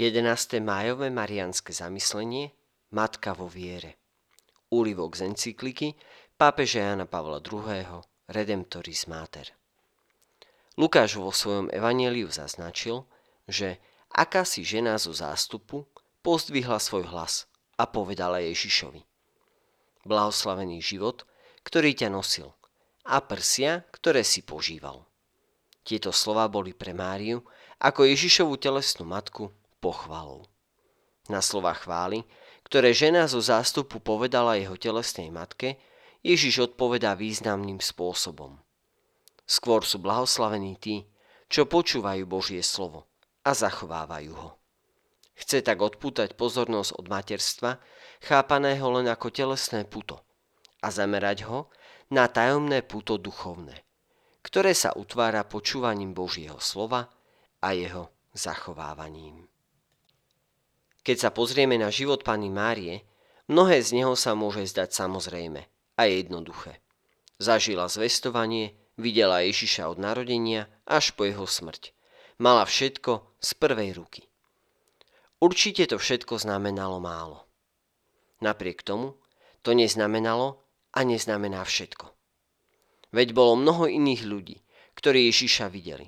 11. májové marianské zamyslenie Matka vo viere. Úrivok z encykliky pápeža Jana Pavla II. Redemptoris Mater. Lukáš vo svojom evaneliu zaznačil, že akási žena zo zástupu pozdvihla svoj hlas a povedala Ježišovi. Blahoslavený život, ktorý ťa nosil a prsia, ktoré si požíval. Tieto slova boli pre Máriu ako Ježišovu telesnú matku pochvalou. Na slova chvály, ktoré žena zo zástupu povedala jeho telesnej matke, Ježiš odpovedá významným spôsobom. Skôr sú blahoslavení tí, čo počúvajú Božie slovo a zachovávajú ho. Chce tak odpútať pozornosť od materstva, chápaného len ako telesné puto, a zamerať ho na tajomné puto duchovné, ktoré sa utvára počúvaním Božieho slova a jeho zachovávaním. Keď sa pozrieme na život Pany Márie, mnohé z neho sa môže zdať samozrejme a jednoduché. Zažila zvestovanie, videla Ježiša od narodenia až po jeho smrť. Mala všetko z prvej ruky. Určite to všetko znamenalo málo. Napriek tomu to neznamenalo a neznamená všetko. Veď bolo mnoho iných ľudí, ktorí Ježiša videli,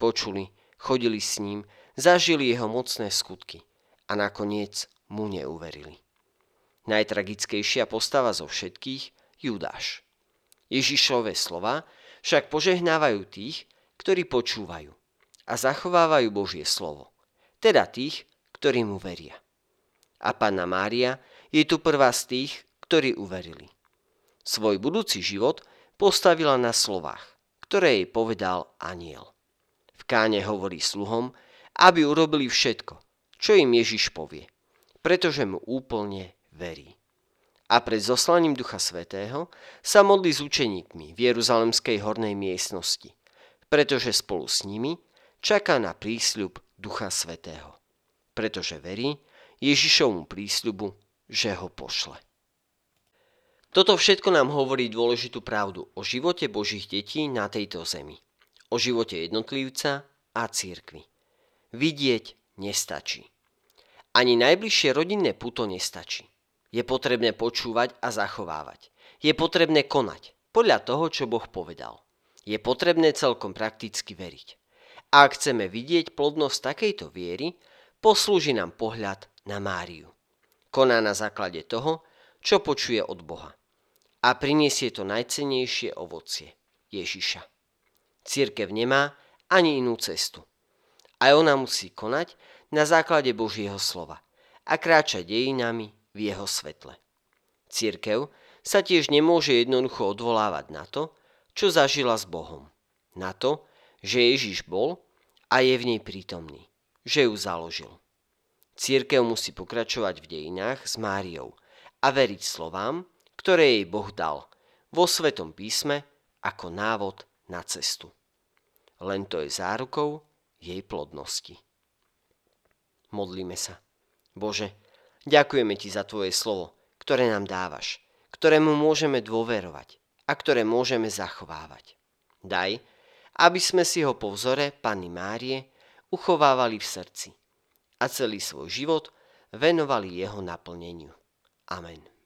počuli, chodili s ním, zažili jeho mocné skutky a nakoniec mu neuverili. Najtragickejšia postava zo všetkých, Judáš. Ježišové slova však požehnávajú tých, ktorí počúvajú a zachovávajú Božie slovo, teda tých, ktorí mu veria. A Panna Mária je tu prvá z tých, ktorí uverili. Svoj budúci život postavila na slovách, ktoré jej povedal aniel. V káne hovorí sluhom, aby urobili všetko, čo im Ježiš povie, pretože mu úplne verí. A pred zoslaním Ducha Svetého sa modlí s učeníkmi v Jeruzalemskej hornej miestnosti, pretože spolu s nimi čaká na prísľub Ducha Svetého. Pretože verí Ježišovmu prísľubu, že ho pošle. Toto všetko nám hovorí dôležitú pravdu o živote Božích detí na tejto zemi. O živote jednotlivca a církvy. Vidieť nestačí. Ani najbližšie rodinné puto nestačí. Je potrebné počúvať a zachovávať. Je potrebné konať podľa toho, čo Boh povedal. Je potrebné celkom prakticky veriť. A ak chceme vidieť plodnosť takejto viery, poslúži nám pohľad na Máriu. Koná na základe toho, čo počuje od Boha. A priniesie to najcenejšie ovocie, Ježiša. Církev nemá ani inú cestu. Aj ona musí konať na základe Božieho slova a kráča dejinami v jeho svetle. Církev sa tiež nemôže jednoducho odvolávať na to, čo zažila s Bohom. Na to, že Ježiš bol a je v nej prítomný, že ju založil. Církev musí pokračovať v dejinách s Máriou a veriť slovám, ktoré jej Boh dal vo Svetom písme ako návod na cestu. Len to je zárukou jej plodnosti. Modlíme sa. Bože, ďakujeme Ti za Tvoje slovo, ktoré nám dávaš, ktorému môžeme dôverovať a ktoré môžeme zachovávať. Daj, aby sme si ho po vzore Panny Márie uchovávali v srdci a celý svoj život venovali jeho naplneniu. Amen.